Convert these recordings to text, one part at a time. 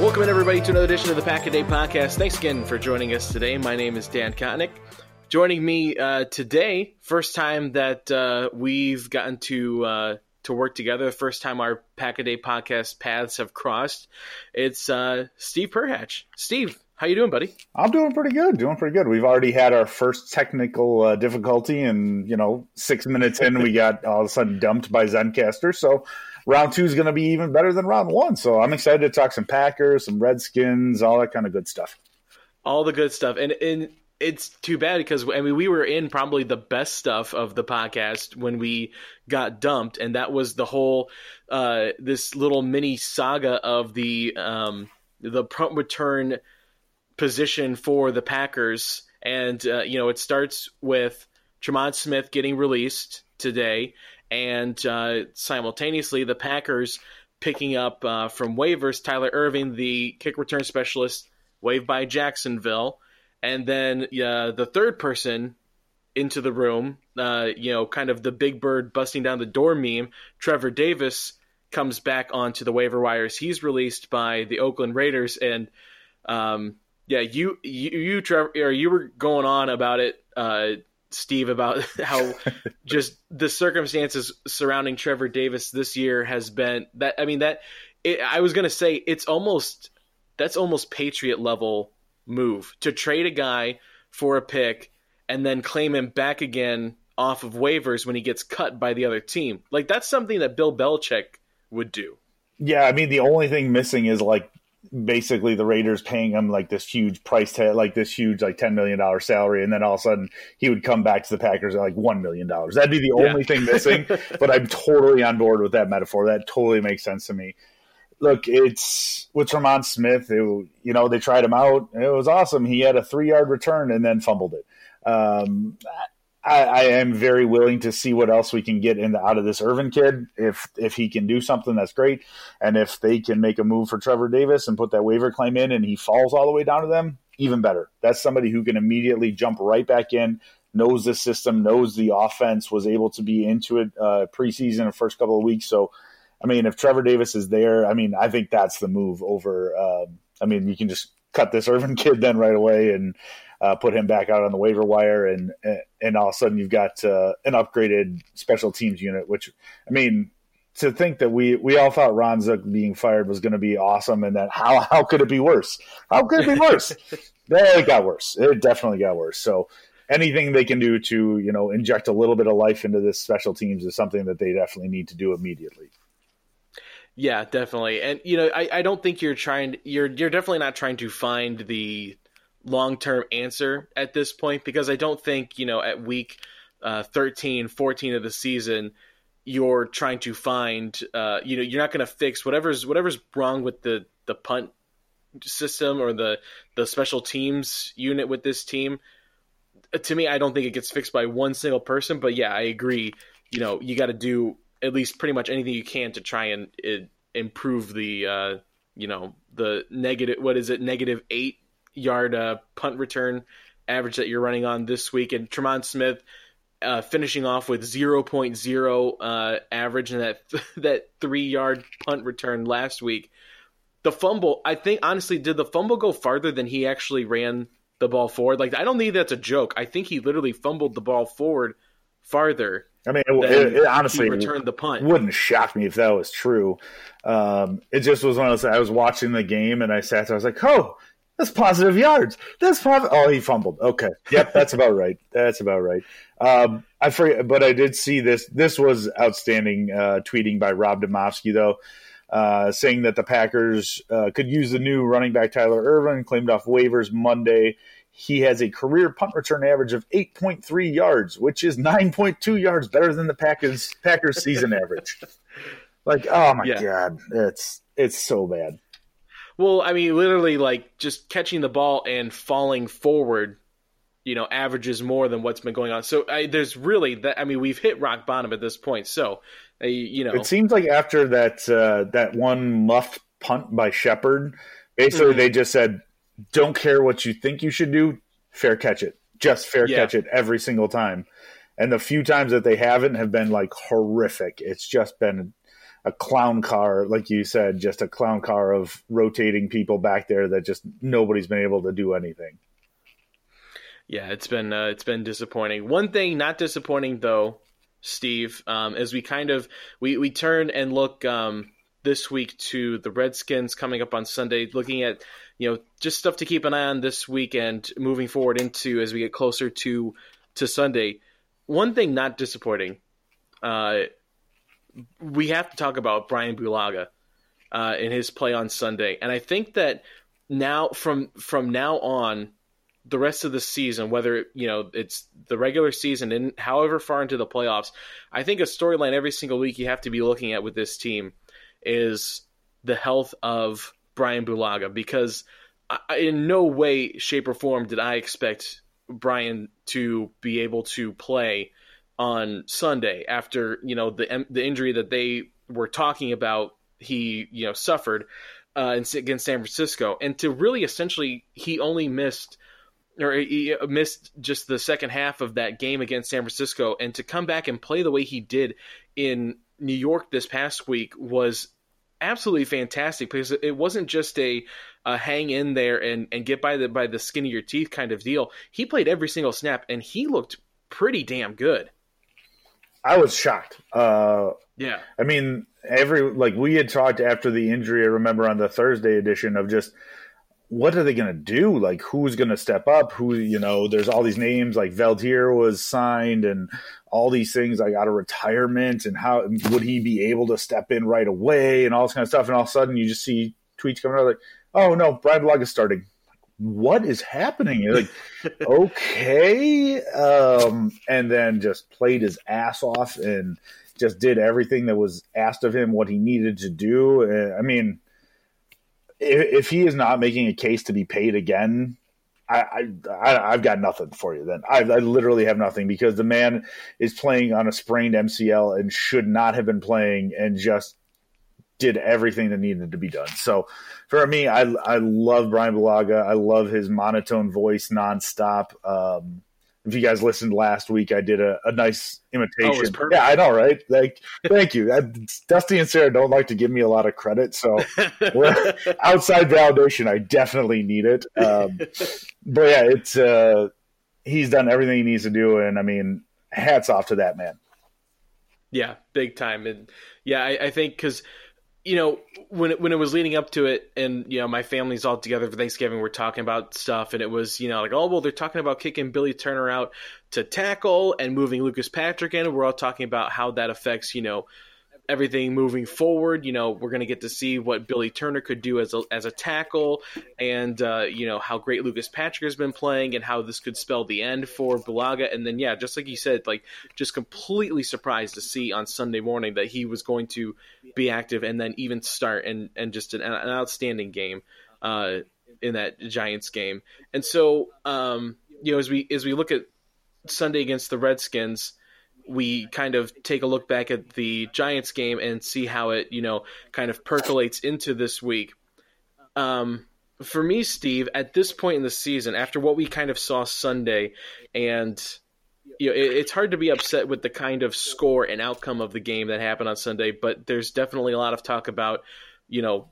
Welcome in everybody to another edition of the Pack a Day Podcast. Thanks again for joining us today. My name is Dan Kotnick. Joining me uh, today, first time that uh, we've gotten to uh, to work together, the first time our Pack a Day Podcast paths have crossed. It's uh, Steve Perhatch. Steve, how you doing, buddy? I'm doing pretty good. Doing pretty good. We've already had our first technical uh, difficulty, and you know, six minutes in, we got all of a sudden dumped by Zencastr. So round two is going to be even better than round one. So I'm excited to talk some Packers, some Redskins, all that kind of good stuff. All the good stuff, and and it's too bad because I mean we were in probably the best stuff of the podcast when we got dumped, and that was the whole uh, this little mini saga of the um, the punt return position for the Packers, and uh, you know it starts with Tremont Smith getting released today, and uh, simultaneously the Packers picking up uh, from waivers Tyler Ervin, the kick return specialist, waived by Jacksonville, and then uh, the third person into the room, uh, you know, kind of the big bird busting down the door meme, Trevor Davis comes back onto the waiver wires. He's released by the Oakland Raiders, and um, yeah, you you you Trevor, or you were going on about it. Steve about how just the circumstances surrounding Trevor Davis this year has been that I mean that it, I was going to say it's almost that's almost Patriot level move to trade a guy for a pick and then claim him back again off of waivers when he gets cut by the other team. Like that's something that Bill Belichick would do. Yeah, I mean the only thing missing is like basically the Raiders paying him like this huge price tag, like this huge like ten million dollar salary, and then all of a sudden he would come back to the Packers at like one million dollars. That'd be the only yeah. thing missing. but I'm totally on board with that metaphor. That totally makes sense to me. Look, it's with Tremont Smith. It, you know, they tried him out. It was awesome. He had a three yard return and then fumbled it. Um, I, I, am very willing to see what else we can get in the, out of this Ervin kid. If if he can do something, that's great. And if they can make a move for Trevor Davis and put that waiver claim in, and he falls all the way down to them, even better. That's somebody who can immediately jump right back in, knows the system, knows the offense, was able to be into it uh, preseason the first couple of weeks. So, I mean, if Trevor Davis is there, I mean, I think that's the move over. Um, I mean, you can just cut this Ervin kid then right away and uh, put him back out on the waiver wire, and and all of a sudden you've got uh, an upgraded special teams unit. Which I mean, to think that we we all thought Ron Zook being fired was going to be awesome, and that how how could it be worse? How could it be worse? it got worse. It definitely got worse. So anything they can do to you know inject a little bit of life into this special teams is something that they definitely need to do immediately. Yeah, definitely. And you know, I, I don't think you're trying you're you're definitely not trying to find the long term answer at this point because I don't think, you know, at week uh, 13, 14 of the season, you're trying to find uh, you know, you're not gonna fix whatever's whatever's wrong with the, the punt system or the, the special teams unit with this team. To me, I don't think it gets fixed by one single person, but yeah, I agree. You know, you got to do at least pretty much anything you can to try and it, improve the uh, you know the negative what is it negative eight yard uh, punt return average that you're running on this week and Tremont Smith uh, finishing off with 0.0 uh, average in that that three yard punt return last week. The fumble, I think honestly, did the fumble go farther than he actually ran the ball forward? Like I don't think that's a joke. I think he literally fumbled the ball forward farther I mean, it, it, it honestly returned the punt. Wouldn't shock me if that was true. Um, it just was one of those. I was watching the game and I sat there. I was like, "Oh, that's positive yards. That's positive." Oh, he fumbled. Okay, yep, that's about right. That's about right. Um, I forget, but I did see this. This was outstanding uh, tweeting by Rob Demovsky, though. Uh, saying that the Packers uh, could use the new running back Tyler Ervin, claimed off waivers Monday. He has a career punt return average of 8.3 yards, which is 9.2 yards better than the Packers Packers season average. Like, oh my yeah. god, it's it's so bad. Well, I mean, literally, like just catching the ball and falling forward, you know, averages more than what's been going on. So I, there's really that. I mean, we've hit rock bottom at this point. So, uh, you know, it seems like after that uh, that one muffed punt by Shepherd, basically mm-hmm. they just said don't care what you think you should do, fair catch it. Just fair yeah. catch it every single time. And the few times that they haven't have been like horrific. It's just been a clown car, like you said, just a clown car of rotating people back there that just nobody's been able to do anything. Yeah, it's been uh, it's been disappointing. One thing not disappointing though, Steve, um, as we kind of we we turn and look um, this week to the Redskins coming up on Sunday, looking at you know just stuff to keep an eye on this weekend moving forward into as we get closer to to Sunday. One thing not disappointing, uh, we have to talk about Brian Bulaga uh, in his play on Sunday, and I think that now from from now on, the rest of the season, whether you know it's the regular season and however far into the playoffs, I think a storyline every single week you have to be looking at with this team is the health of Brian Bulaga. Because I, in no way, shape, or form did I expect Brian to be able to play on Sunday after you know the the injury that they were talking about he you know suffered uh, against San Francisco, and to really essentially he only missed or he missed just the second half of that game against San Francisco, and to come back and play the way he did in New York this past week was absolutely fantastic because it wasn't just a, a, hang in there and, and get by the by the skin of your teeth kind of deal. He played every single snap and he looked pretty damn good. I was shocked. Uh, yeah, I mean, every like we had talked after the injury. I remember on the Thursday edition of just what are they going to do? Like, who's going to step up? Who, you know, there's all these names like Veldheer was signed and all these things like out of retirement and how would he be able to step in right away and all this kind of stuff. And all of a sudden you just see tweets coming out like, oh no, Brian Bulaga is starting. What is happening? You're like, okay. Um, and then just played his ass off and just did everything that was asked of him, what he needed to do. Uh, I mean, if, he is not making a case to be paid again, I, I, have got nothing for you then. I, I, literally have nothing because the man is playing on a sprained MCL and should not have been playing and just did everything that needed to be done. So for me, I, I love Brian Bulaga. I love his monotone voice nonstop. Um, if you guys listened last week, I did a, a nice imitation. Oh, yeah, I know, right? Like, thank you. Dusty and Sarah don't like to give me a lot of credit, so outside validation, I definitely need it. Um, but yeah, it's uh, he's done everything he needs to do, and I mean, hats off to that man. Yeah, big time, and yeah, I, I think because you know when it, when it was leading up to it, and you know my family's all together for Thanksgiving, we're talking about stuff, and it was you know like oh well they're talking about kicking Billy Turner out to tackle and moving Lucas Patrick in. And we're all talking about how that affects you know everything moving forward. You know, we're going to get to see what Billy Turner could do as a, as a tackle, and uh, you know how great Lucas Patrick has been playing, and how this could spell the end for Bulaga. And then, yeah, just like you said, like just completely surprised to see on Sunday morning that he was going to be active and then even start, and and just an, an outstanding game uh, in that Giants game. And so, um, you know, as we as we look at Sunday against the Redskins we kind of take a look back at the Giants game and see how it, you know, kind of percolates into this week. Um, for me, Steve, at this point in the season, after what we kind of saw Sunday, and you know, it, it's hard to be upset with the kind of score and outcome of the game that happened on Sunday, but there's definitely a lot of talk about, you know,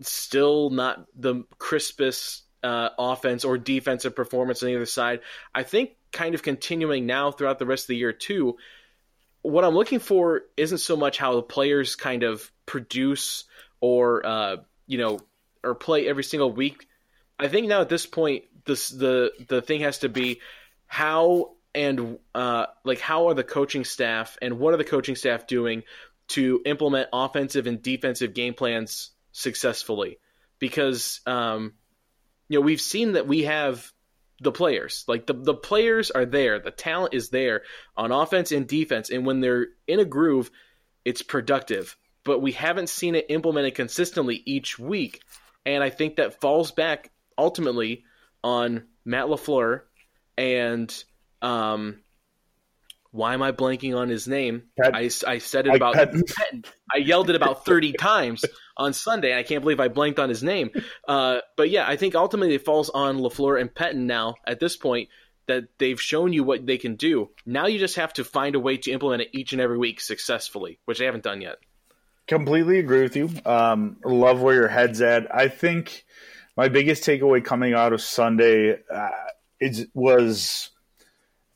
still not the crispest uh, offense or defensive performance on either side. I think kind of continuing now throughout the rest of the year too. What I'm looking for isn't so much how the players kind of produce or uh, you know or play every single week. I think now at this point, this the the thing has to be how and uh, like how are the coaching staff and what are the coaching staff doing to implement offensive and defensive game plans successfully? Because um, you know we've seen that we have the players. Like the the players are there, the talent is there on offense and defense, and when they're in a groove, it's productive. But we haven't seen it implemented consistently each week, and I think that falls back ultimately on Matt LaFleur and um, why am I blanking on his name? I, I said it about I yelled it about 30 times on Sunday, and I can't believe I blanked on his name. Uh, but yeah, I think ultimately it falls on LaFleur and Pettine now at this point that they've shown you what they can do. Now you just have to find a way to implement it each and every week successfully, which they haven't done yet. Completely agree with you. Um, love where your head's at. I think my biggest takeaway coming out of Sunday uh, is, was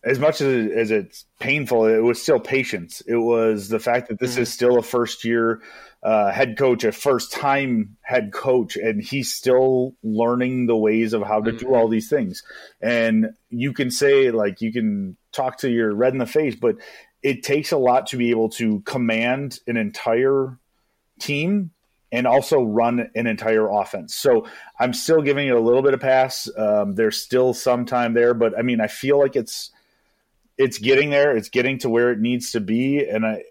as much as, as it's painful, it was still patience. It was the fact that this mm-hmm. is still a first year uh, head coach, a first time head coach, and he's still learning the ways of how to mm-hmm. do all these things. And you can say, like, you can talk to your red in the face, but it takes a lot to be able to command an entire team and also run an entire offense. So I'm still giving it a little bit of pass. Um, there's still some time there, but I mean, I feel like it's it's getting there. It's getting to where it needs to be, and I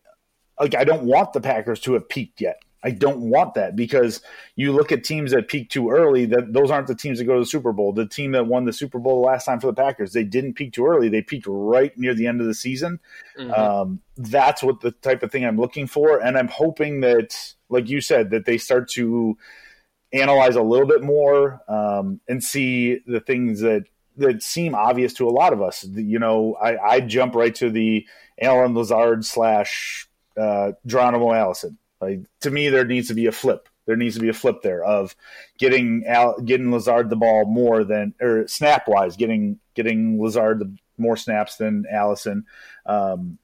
like I don't want the Packers to have peaked yet. I don't want that because you look at teams that peak too early. That those aren't the teams that go to the Super Bowl. The team that won the Super Bowl last time for the Packers, they didn't peak too early. They peaked right near the end of the season. Mm-hmm. Um, that's what the type of thing I'm looking for, and I'm hoping that, like you said, that they start to analyze a little bit more um, and see the things that that seem obvious to a lot of us. You know, I, I jump right to the Allen Lazard slash uh, Geronimo Allison. Like to me, there needs to be a flip. There needs to be a flip there of getting Al, getting Lazard the ball more than or snap wise, getting getting Lazard the more snaps than Allison. Um,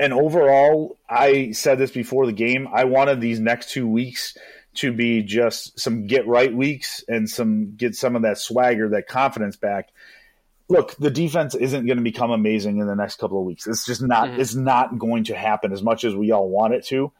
and overall, I said this before the game. I wanted these next two weeks to be just some get right weeks and some get some of that swagger, that confidence back. Look, the defense isn't going to become amazing in the next couple of weeks. It's just not. Mm-hmm. It's not going to happen as much as we all want it to.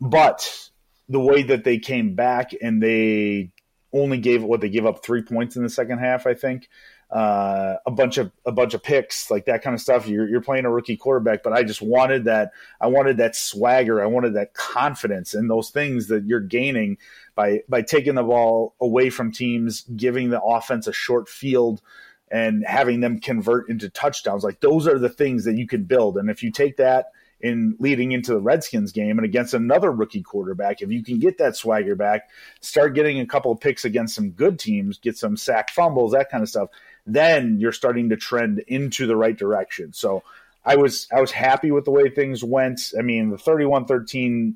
But the way that they came back and they only gave what they gave up three points in the second half, I think uh, a bunch of a bunch of picks, like that kind of stuff. You're you're playing a rookie quarterback, but I just wanted that. I wanted that swagger. I wanted that confidence and those things that you're gaining by by taking the ball away from teams, giving the offense a short field, and having them convert into touchdowns. Like those are the things that you can build. And if you take that in leading into the Redskins game and against another rookie quarterback. If you can get that swagger back, start getting a couple of picks against some good teams, get some sack fumbles, that kind of stuff. Then you're starting to trend into the right direction. So I was I was happy with the way things went. I mean, the 31-13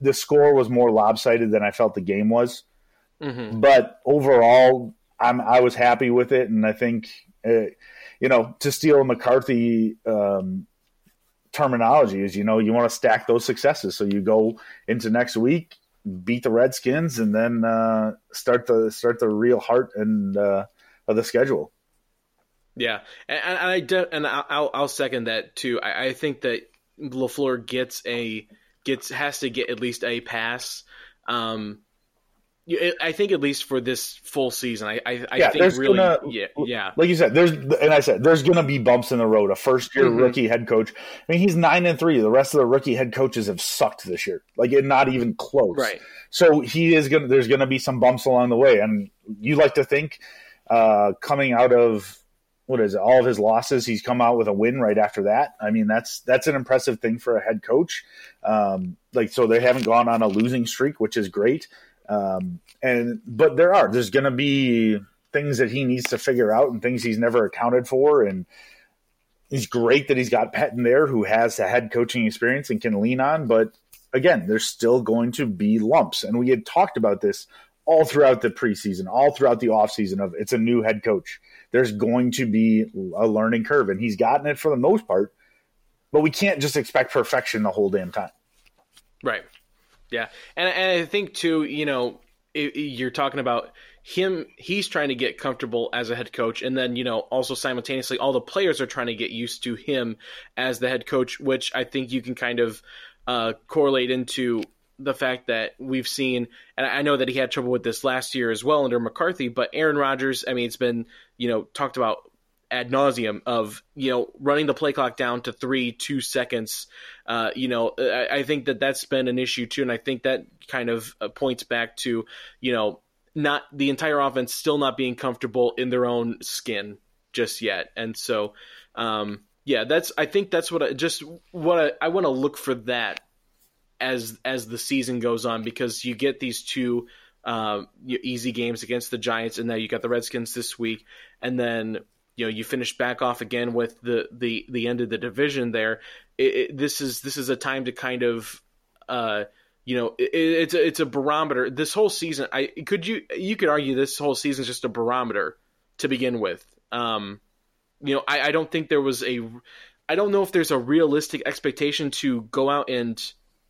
the score was more lopsided than I felt the game was. Mm-hmm. But overall, I'm I was happy with it, and I think uh, you know to steal McCarthy um, terminology is you know you want to stack those successes. So you go into next week, beat the Redskins, and then uh, start the start the real heart and uh, of the schedule. Yeah, and, and I de- and I'll I'll second that too. I, I think that Lafleur gets a gets has to get at least a pass. Um, I think at least for this full season, I I, I yeah, think really, gonna, yeah, yeah. Like you said, there's and I said there's going to be bumps in the road. A first year mm-hmm. rookie head coach. I mean, he's nine and three. The rest of the rookie head coaches have sucked this year, like not even close. Right. So he is going. to There's going to be some bumps along the way, and you like to think uh, coming out of what is it, all of his losses, he's come out with a win right after that. I mean, that's that's an impressive thing for a head coach. Um, like, so they haven't gone on a losing streak, which is great. Um, and but there are there's going to be things that he needs to figure out and things he's never accounted for. And he's great that he's got Pettine there, who has the head coaching experience and can lean on. But again, there's still going to be lumps, and we had talked about this all throughout the preseason, all throughout the offseason of it's a new head coach. There's going to be a learning curve, and he's gotten it for the most part. But we can't just expect perfection the whole damn time. Right. Yeah, and and I think too, you know, it, you're talking about him. He's trying to get comfortable as a head coach, and then you know, also simultaneously, all the players are trying to get used to him as the head coach, which I think you can kind of uh, correlate into the fact that we've seen, and I know that he had trouble with this last year as well under McCarthy, but Aaron Rodgers, I mean, it's been, you know, talked about ad nauseum of, you know, running the play clock down to three, two seconds. Uh, you know, I, I, think that that's been an issue too. And I think that kind of uh, points back to, you know, not the entire offense still not being comfortable in their own skin just yet. And so, um, yeah, that's, I think that's what I just, what I, I want to look for that as as the season goes on because you get these two uh, easy games against the Giants, and now you got the Redskins this week, and then you know you finish back off again with the the the end of the division. There, it, it, this is this is a time to kind of. Uh, you know, it, it's a, it's a barometer. This whole season, I could you you could argue this whole season is just a barometer to begin with. Um, you know, I, I don't think there was a, I don't know if there's a realistic expectation to go out and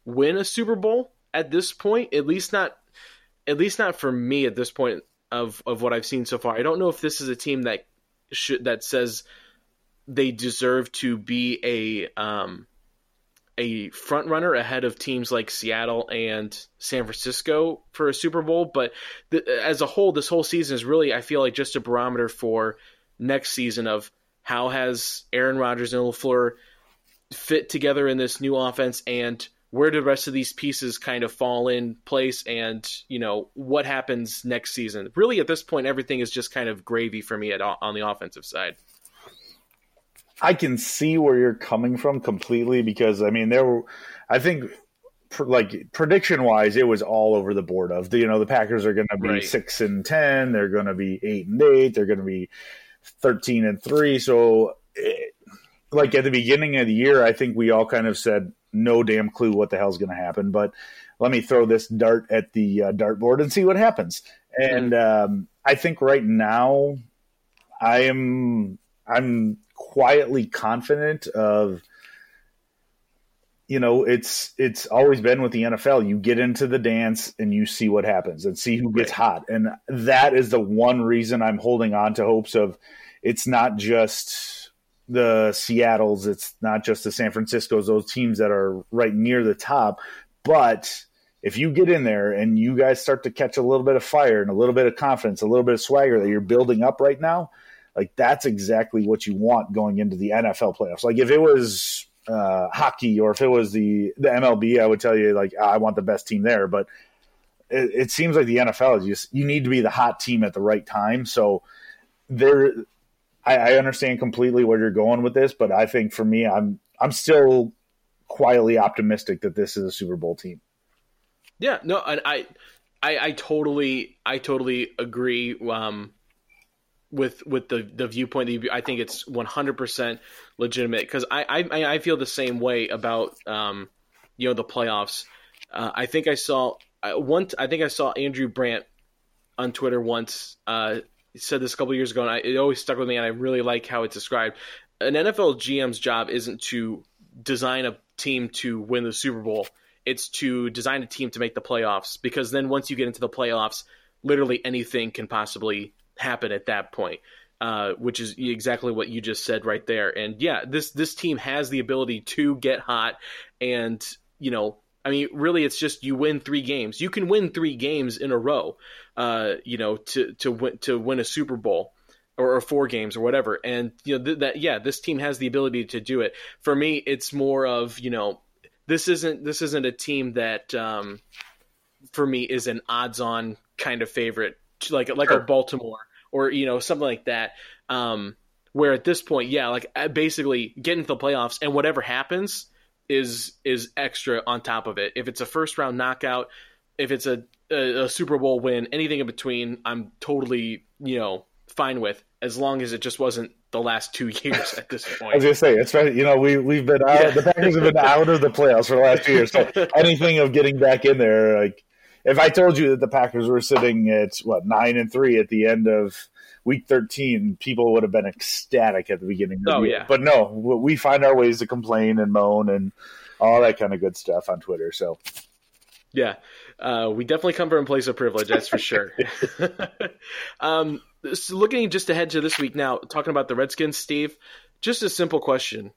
win a Super Bowl at this point. At least not, at least not for me at this point of of what I've seen so far. I don't know if this is a team that should that says they deserve to be a um, a front runner ahead of teams like Seattle and San Francisco for a Super Bowl. But as a whole, this whole season is really I feel like just a barometer for next season of how has Aaron Rodgers and Lafleur fit together in this new offense and where do the rest of these pieces kind of fall in place and you know what happens next season? Really at this point everything is just kind of gravy for me at, on the offensive side. I can see where you're coming from completely because i mean there were i think like prediction wise it was all over the board of the you know the packers are going to be right. 6 and 10 they're going to be 8 and 8 they're going to be 13 and 3 so it, like at the beginning of the year i think we all kind of said no damn clue what the hell's going to happen. But let me throw this dart at the uh, dartboard and see what happens. And um, I think right now, I am I'm quietly confident of. You know, it's it's always been with the NFL. You get into the dance and you see what happens and see who gets hot, and that is the one reason I'm holding on to hopes of. It's not just the Seattles, it's not just the San Franciscos, those teams that are right near the top. But if you get in there and you guys start to catch a little bit of fire and a little bit of confidence, a little bit of swagger that you're building up right now, like that's exactly what you want going into the NFL playoffs. Like if it was uh, hockey or if it was the the MLB, I would tell you like I want the best team there. But it, it seems like the NFL is just you need to be the hot team at the right time. So there I, I understand completely where you're going with this, but I think for me, I'm I'm still quietly optimistic that this is a Super Bowl team. Yeah, no, and I, I, I totally, I totally agree. Um, with with the the viewpoint. That you, I think it's 100 percent legitimate because I, I I feel the same way about um you know the playoffs. Uh, I think I saw uh, one. I think I saw Andrew Brandt on Twitter once. Uh, said this a couple years ago, and I, it always stuck with me. And I really like how it's described. An NFL GM's job isn't to design a team to win the Super Bowl. It's to design a team to make the playoffs because then once you get into the playoffs, literally anything can possibly happen at that point. Uh, which is exactly what you just said right there. And yeah, this this team has the ability to get hot, and you know, I mean, really, it's just you win three games. You can win three games in a row, uh, you know, to to win to win a Super Bowl. Or, or four games or whatever, and you know th- that yeah, this team has the ability to do it. For me, it's more of you know this isn't this isn't a team that um, for me is an odds-on kind of favorite, like like sure. a Baltimore or you know something like that. Um, where at this point, yeah, like uh, basically get into the playoffs and whatever happens is is extra on top of it. If it's a first round knockout, if it's a, a, a Super Bowl win, anything in between, I'm totally you know fine with as long as it just wasn't the last two years at this point. I was gonna say it's right. You know, we we've been out. Yeah. The Packers have been out of the playoffs for the last two years. So anything of getting back in there, like if I told you that the Packers were sitting at what nine and three at the end of week 13, people would have been ecstatic at the beginning. oh, the yeah. But no, we find our ways to complain and moan and all that kind of good stuff on Twitter. So, yeah, uh, we definitely come from a place of privilege, that's for sure. um, so looking just ahead to this week now, talking about the Redskins, Steve, just a simple question.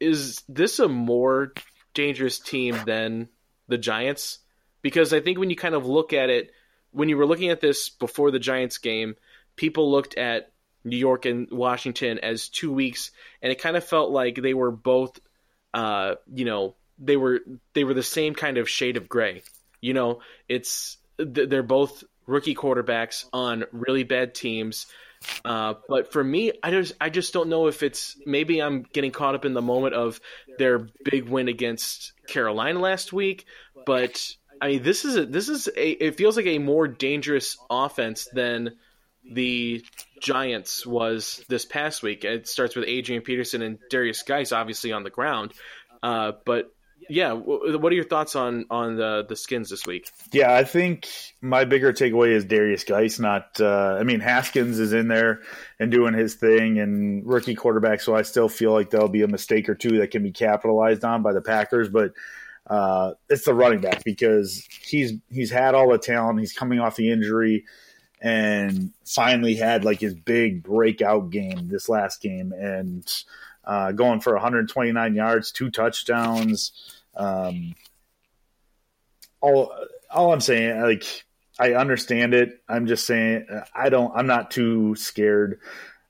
Is this a more dangerous team than the Giants? Because I think when you kind of look at it, when you were looking at this before the Giants game, people looked at New York and Washington as two weeks, and it kind of felt like they were both, uh, you know, they were they were the same kind of shade of gray. You know, it's they're both rookie quarterbacks on really bad teams. Uh, but for me, I just I just don't know if it's maybe I'm getting caught up in the moment of their big win against Carolina last week. But I mean, this is a, this is a it feels like a more dangerous offense than the Giants was this past week. It starts with Adrian Peterson and Derrius Guice, obviously on the ground. Uh, but yeah, what are your thoughts on on the the skins this week? Yeah, I think my bigger takeaway is Derrius Guice. Not, uh, I mean, Haskins is in there and doing his thing, and rookie quarterback. So I still feel like there'll be a mistake or two that can be capitalized on by the Packers, but. Uh, it's the running back because he's he's had all the talent. He's coming off the injury and finally had like his big breakout game this last game and uh, going for 129 yards, two touchdowns. Um, all all I'm saying, like I understand it. I'm just saying I don't. I'm not too scared.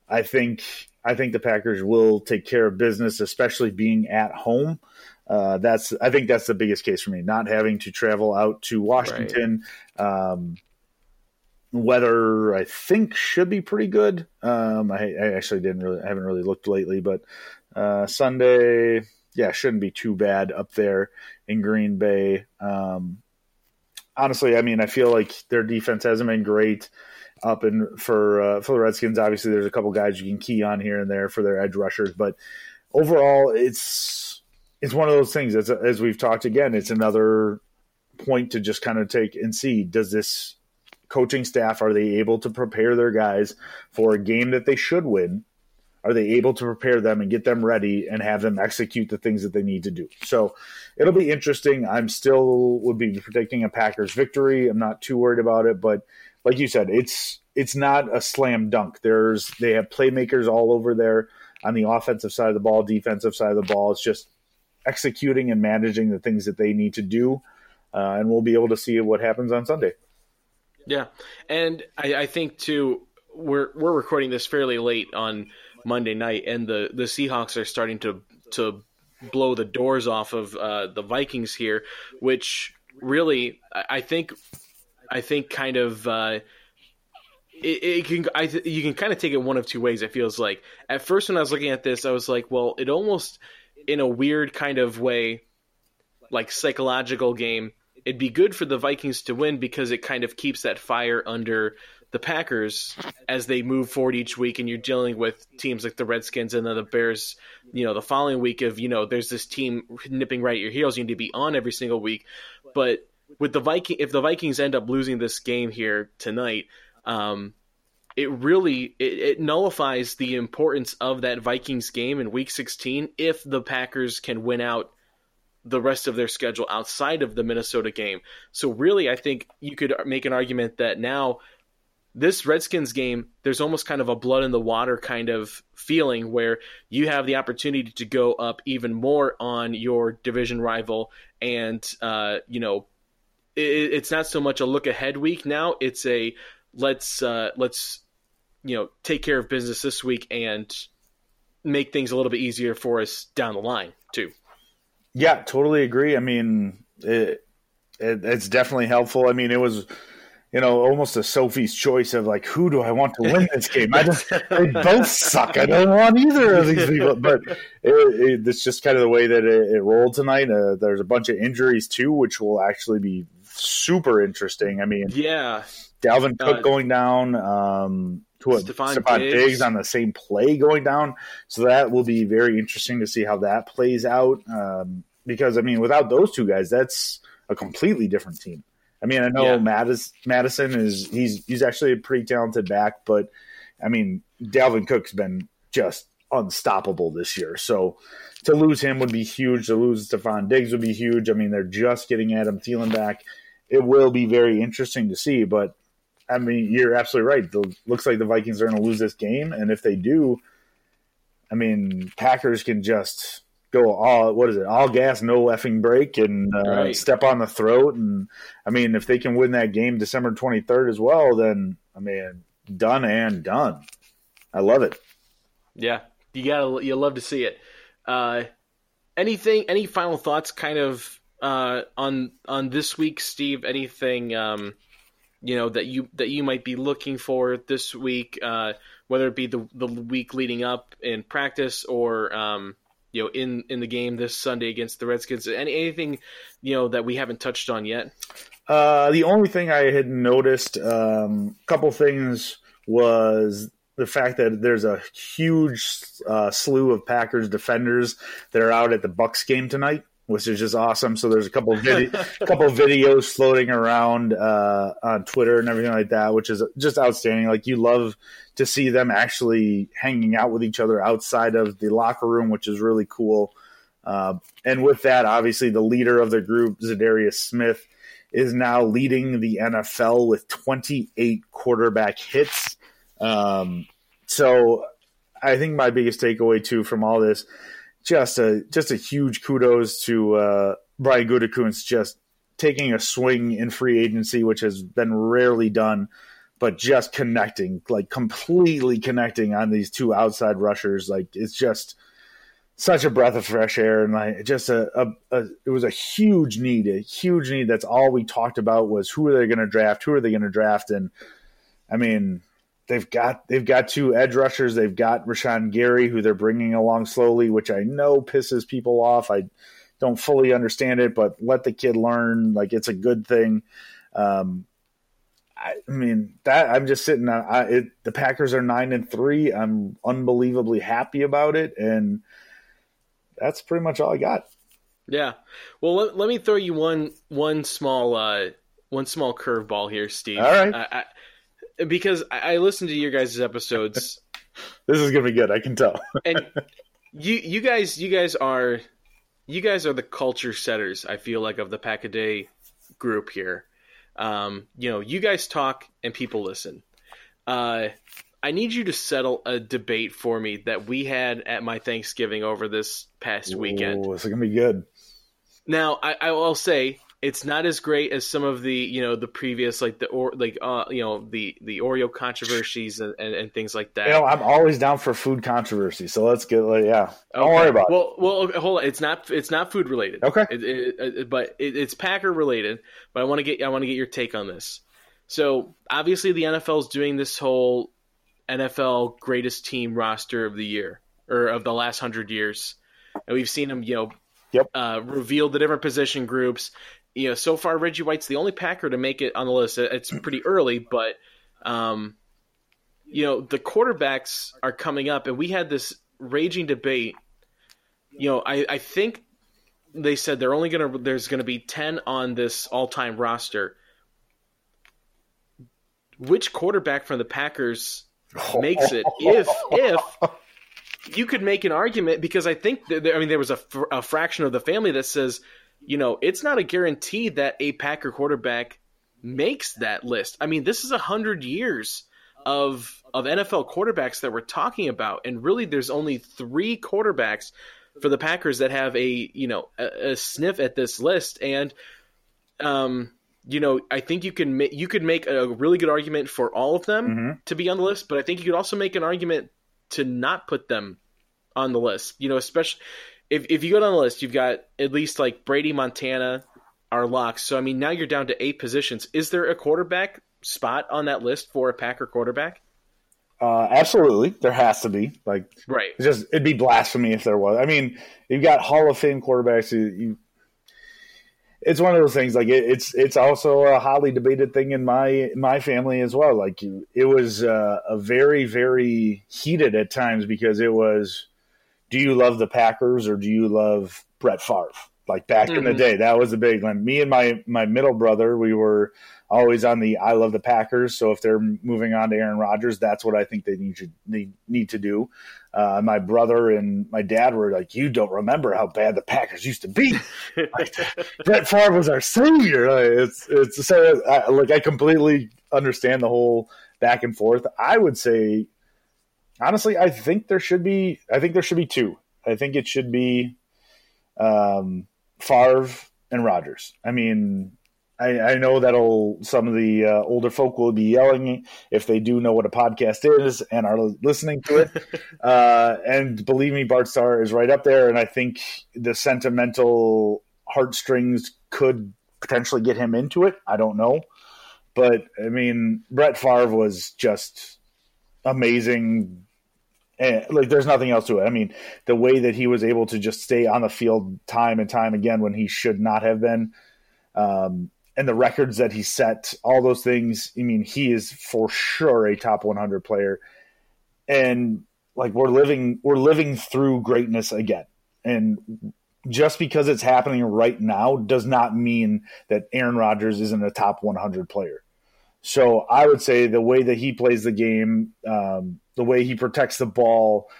I think I think the Packers will take care of business, especially being at home. Uh, that's I think that's the biggest case for me, not having to travel out to Washington. Right. Um, weather I think should be pretty good. Um, I, I, actually didn't really, I haven't really looked lately, but uh, Sunday, yeah, shouldn't be too bad up there in Green Bay. Um, honestly, I mean, I feel like their defense hasn't been great up in for uh, for the Redskins. Obviously, there's a couple guys you can key on here and there for their edge rushers, but overall, it's it's one of those things. As as we've talked again, it's another point to just kind of take and see does this coaching staff are they able to prepare their guys for a game that they should win? Are they able to prepare them and get them ready and have them execute the things that they need to do? So it'll be interesting. I'm still would be predicting a Packers victory. I'm not too worried about it, but like you said, it's it's not a slam dunk. There's they have playmakers all over there on the offensive side of the ball, defensive side of the ball. It's just executing and managing the things that they need to do, uh, and we'll be able to see what happens on Sunday. Yeah, and I, I think too we're we're recording this fairly late on Monday night, and the the Seahawks are starting to to blow the doors off of uh, the Vikings here, which really I think I think kind of. Uh, it, it, can I you can kind of take it one of two ways. It feels like at first when I was looking at this, I was like, well, it almost in a weird kind of way, like psychological game it'd be good for the Vikings to win because it kind of keeps that fire under the Packers as they move forward each week, and you're dealing with teams like the Redskins and then the Bears. You know, the following week of you know, there's this team nipping right at your heels. You need to be on every single week, but with the Viking, if the Vikings end up losing this game here tonight, um, it really it, it, nullifies the importance of that Vikings game in Week 16 if the Packers can win out the rest of their schedule outside of the Minnesota game. So really, I think you could make an argument that now this Redskins game, there's almost kind of a blood in the water kind of feeling where you have the opportunity to go up even more on your division rival, and uh, you know, it, it's not so much a look ahead week now. It's a let's uh, let's you know take care of business this week and make things a little bit easier for us down the line too. Yeah, totally agree. I mean, it, it, it's definitely helpful. I mean, it was you know almost a Sophie's choice of like who do I want to win this game? I just they both suck. I don't want either of these people. But it, it's just kind of the way that it, rolled tonight. Uh, there's a bunch of injuries too, which will actually be super interesting. I mean, yeah, Dalvin Cook uh, going down. Um, to a Stefon, Stefon Diggs. Diggs. on the same play going down. So that will be very interesting to see how that plays out. Um, because I mean, without those two guys, that's a completely different team. I mean, I know yeah. Mattis, Mattison is he's he's actually a pretty talented back, but I mean, Dalvin Cook's been just unstoppable this year. So to lose him would be huge. To lose Stefon Diggs would be huge. I mean, they're just getting Adam Thielen back. It will be very interesting to see, but I mean, you're absolutely right. It looks like the Vikings are going to lose this game, and if they do, I mean, Packers can just go all what is it, all gas, no effing brake, and uh, right. step on the throat. And I mean, if they can win that game December 23rd as well, then I mean, done and done. I love it. Yeah, you gotta you love to see it. Uh, anything? Any final thoughts? Kind of uh, on on this week, Steve. Anything? Um, you know that you that you might be looking for this week, uh, whether it be the the week leading up in practice or um, you know in in the game this Sunday against the Redskins. Any anything you know that we haven't touched on yet? Uh, the only thing I had noticed, a um, couple things, was the fact that there's a huge uh, slew of Packers defenders that are out at the Bucks game tonight which is just awesome. So there's a couple of vid- couple of videos floating around uh, on Twitter and everything like that, which is just outstanding. Like you love to see them actually hanging out with each other outside of the locker room, which is really cool. Uh, and with that, obviously, the leader of the group, Za'Darius Smith, is now leading the NFL with 28 quarterback hits. Um, so I think my biggest takeaway too from all this just a just a huge kudos to uh, Brian Gutekunst just taking a swing in free agency, which has been rarely done, but just connecting, like completely connecting on these two outside rushers. Like it's just such a breath of fresh air, and like just a, a, a it was a huge need, a huge need. That's all we talked about was who are they going to draft, who are they going to draft, and I mean they've got they've got two edge rushers. They've got Rashan Gary, who they're bringing along slowly, which I know pisses people off. I don't fully understand it, but let the kid learn. Like it's a good thing. Um, I, I mean that I'm just sitting. I, it, the Packers are nine and three. I'm unbelievably happy about it, and that's pretty much all I got. Yeah. Well, let, let me throw you one one small uh, one small curveball here, Steve. All right. I, I, because I, I listened to your guys' episodes. this is gonna be good. I can tell. and you you guys you guys are you guys are the culture setters. I feel like of the Pack a Day group here. Um, you know, you guys talk and people listen. Uh, I need you to settle a debate for me that we had at my Thanksgiving over this past Ooh, weekend. This is gonna be good. Now, I, I will say it's not as great as some of the you know the previous like the or like uh you know the the Oreo controversies and, and, and things like that. You know, I'm always down for food controversy, so let's get like yeah. Don't worry about well, it. Well, well, hold on. It's not it's not food related. Okay, it, it, it, but it's Packer related. But I want to get I want to get your take on this. So obviously the NFL is doing this whole NFL greatest team roster of the year or of the last hundred years, and we've seen them you know Yep. Uh, reveal the different position groups you know, so far Reggie White's the only Packer to make it on the list. It's pretty early, but Um, you know, the quarterbacks are coming up, and we had this raging debate. You know, I, I think they said they're only gonna there's gonna be ten on this all time roster. Which quarterback from the Packers makes it? If if you could make an argument because I think there, I mean there was a, fr- a fraction of the family that says, you know, it's not a guarantee that a Packer quarterback makes that list. I mean, this is a hundred years of of NFL quarterbacks that we're talking about, and really, there's only three quarterbacks for the Packers that have a you know a, a sniff at this list, and um, you know, I think you can ma- you could make a really good argument for all of them Mm-hmm. to be on the list, but I think you could also make an argument to not put them on the list. You know, especially if if you go down the list, you've got at least like Brady, Montana are locks. So I mean, now you're down to eight positions. Is there a quarterback spot on that list for a Packer quarterback? Uh, absolutely, there has to be. Like, Right. it's just it'd be blasphemy if there was. I mean, you've got Hall of Fame quarterbacks. You, you it's one of those things. Like, it, it's it's also a hotly debated thing in my my family as well. Like, you, it was uh, a very very heated at times because it was, do you love the Packers or do you love Brett Favre? Like back in the Mhm. day, that was a big one. Me and my my middle brother, we were always on the I love the Packers. So if they're moving on to Aaron Rodgers, that's what I think they need to need, need to do. Uh, my brother and my dad were like, "You don't remember how bad the Packers used to be? Like, Brett Favre was our savior." Like, it's it's so I, like I completely understand the whole back and forth. I would say, honestly, I think there should be. I think there should be two. I think it should be um, Favre and Rodgers. I mean, I, I know that'll some of the uh, older folk will be yelling if they do know what a podcast is and are listening to it. uh, and believe me, Bart Starr is right up there. And I think the sentimental heartstrings could potentially get him into it. I don't know, but I mean, Brett Favre was just amazing. And, like, there's nothing else to it. I mean, the way that he was able to just stay on the field time and time again when he should not have been. Um, and the records that he set, all those things. I mean, he is for sure a top 100 player, and like we're living, we're living through greatness again. And just because it's happening right now does not mean that Aaron Rodgers isn't a top 100 player. So I would say the way that he plays the game, um, the way he protects the ball,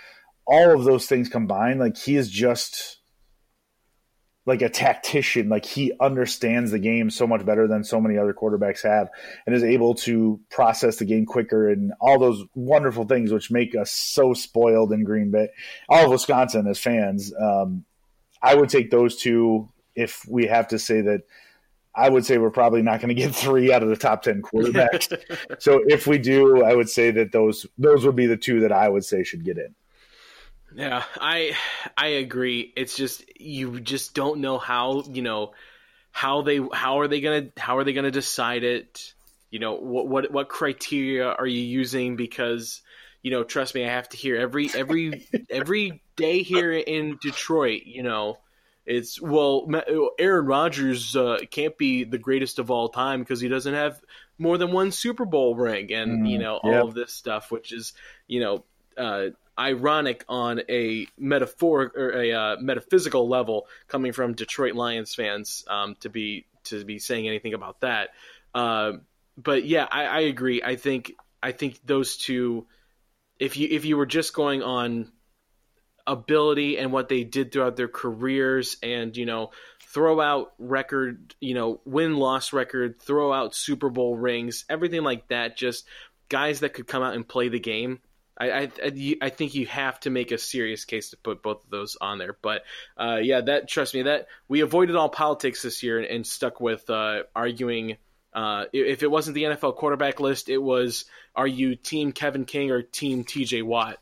all of those things combined, like he is just like a tactician. Like he understands the game so much better than so many other quarterbacks have, and is able to process the game quicker and all those wonderful things which make us so spoiled in Green Bay, all of Wisconsin as fans. Um, I would take those two if we have to say that. I would say we're probably not going to get three out of the top ten quarterbacks. so if we do, I would say that those those would be the two that I would say should get in. Yeah, I I agree. It's just you just don't know how you know how they how are they gonna how are they gonna decide it? You know what what what criteria are you using? Because you know, trust me, I have to hear every every every day here in Detroit. You know, it's well, Aaron Rodgers uh, can't be the greatest of all time because he doesn't have more than one Super Bowl ring, and Mm, you know yep. all of this stuff, which is you know. Uh, ironic on a metaphoric or a uh, metaphysical level coming from Detroit Lions fans um, to be to be saying anything about that. Uh, but yeah, I, I agree. I think I think those two, if you if you were just going on ability and what they did throughout their careers, and you know throw out record, you know win loss record, throw out Super Bowl rings, everything like that, just guys that could come out and play the game. I, I, I- think you have to make a serious case to put both of those on there. But uh, yeah, that trust me, that we avoided all politics this year and, and stuck with uh, arguing. Uh, if it wasn't the NFL quarterback list, it was are you team Kevin King or team TJ Watt?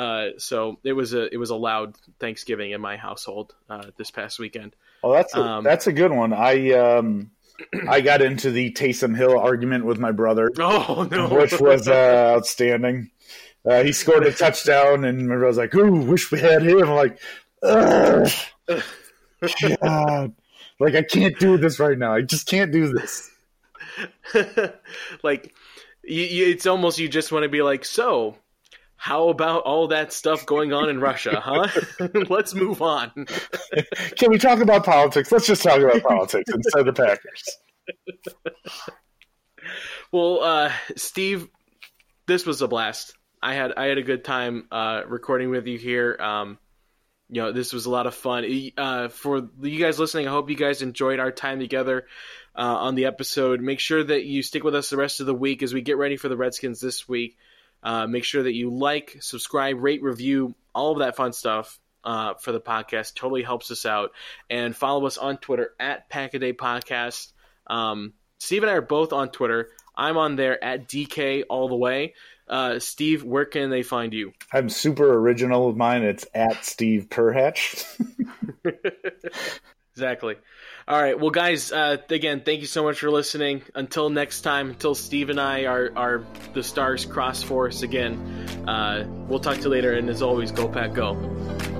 Uh, so it was a it was a loud Thanksgiving in my household uh, this past weekend. Oh, that's a, Um, that's a good one. I um, I got into the Taysom Hill argument with my brother, Oh no! which was uh, outstanding. Uh, he scored a touchdown, and my brother's like, "Ooh, wish we had him." I'm like, Ugh. God. like I can't do this right now. I just can't do this. like you, you, it's almost you just want to be like, so how about all that stuff going on in Russia, huh? Let's move on. Can we talk about politics? Let's just talk about politics instead of the Packers. well, uh, Steve, this was a blast. I had I had a good time uh, recording with you here. Um, you know, this was a lot of fun. Uh, for you guys listening, I hope you guys enjoyed our time together uh, on the episode. Make sure that you stick with us the rest of the week as we get ready for the Redskins this week. Uh, make sure that you like, subscribe, rate, review, all of that fun stuff uh, for the podcast. Totally helps us out. And follow us on Twitter at Packaday Podcast. Um, Steve and I are both on Twitter. I'm on there at DK all the way. Uh, Steve, where can they find you? I'm super original with mine. It's at Steve Perhatch. exactly. All right. Well, guys, uh, again, thank you so much for listening. Until next time, until Steve and I are, are the stars cross for us again, uh, we'll talk to you later. And as always, go, Pack, go.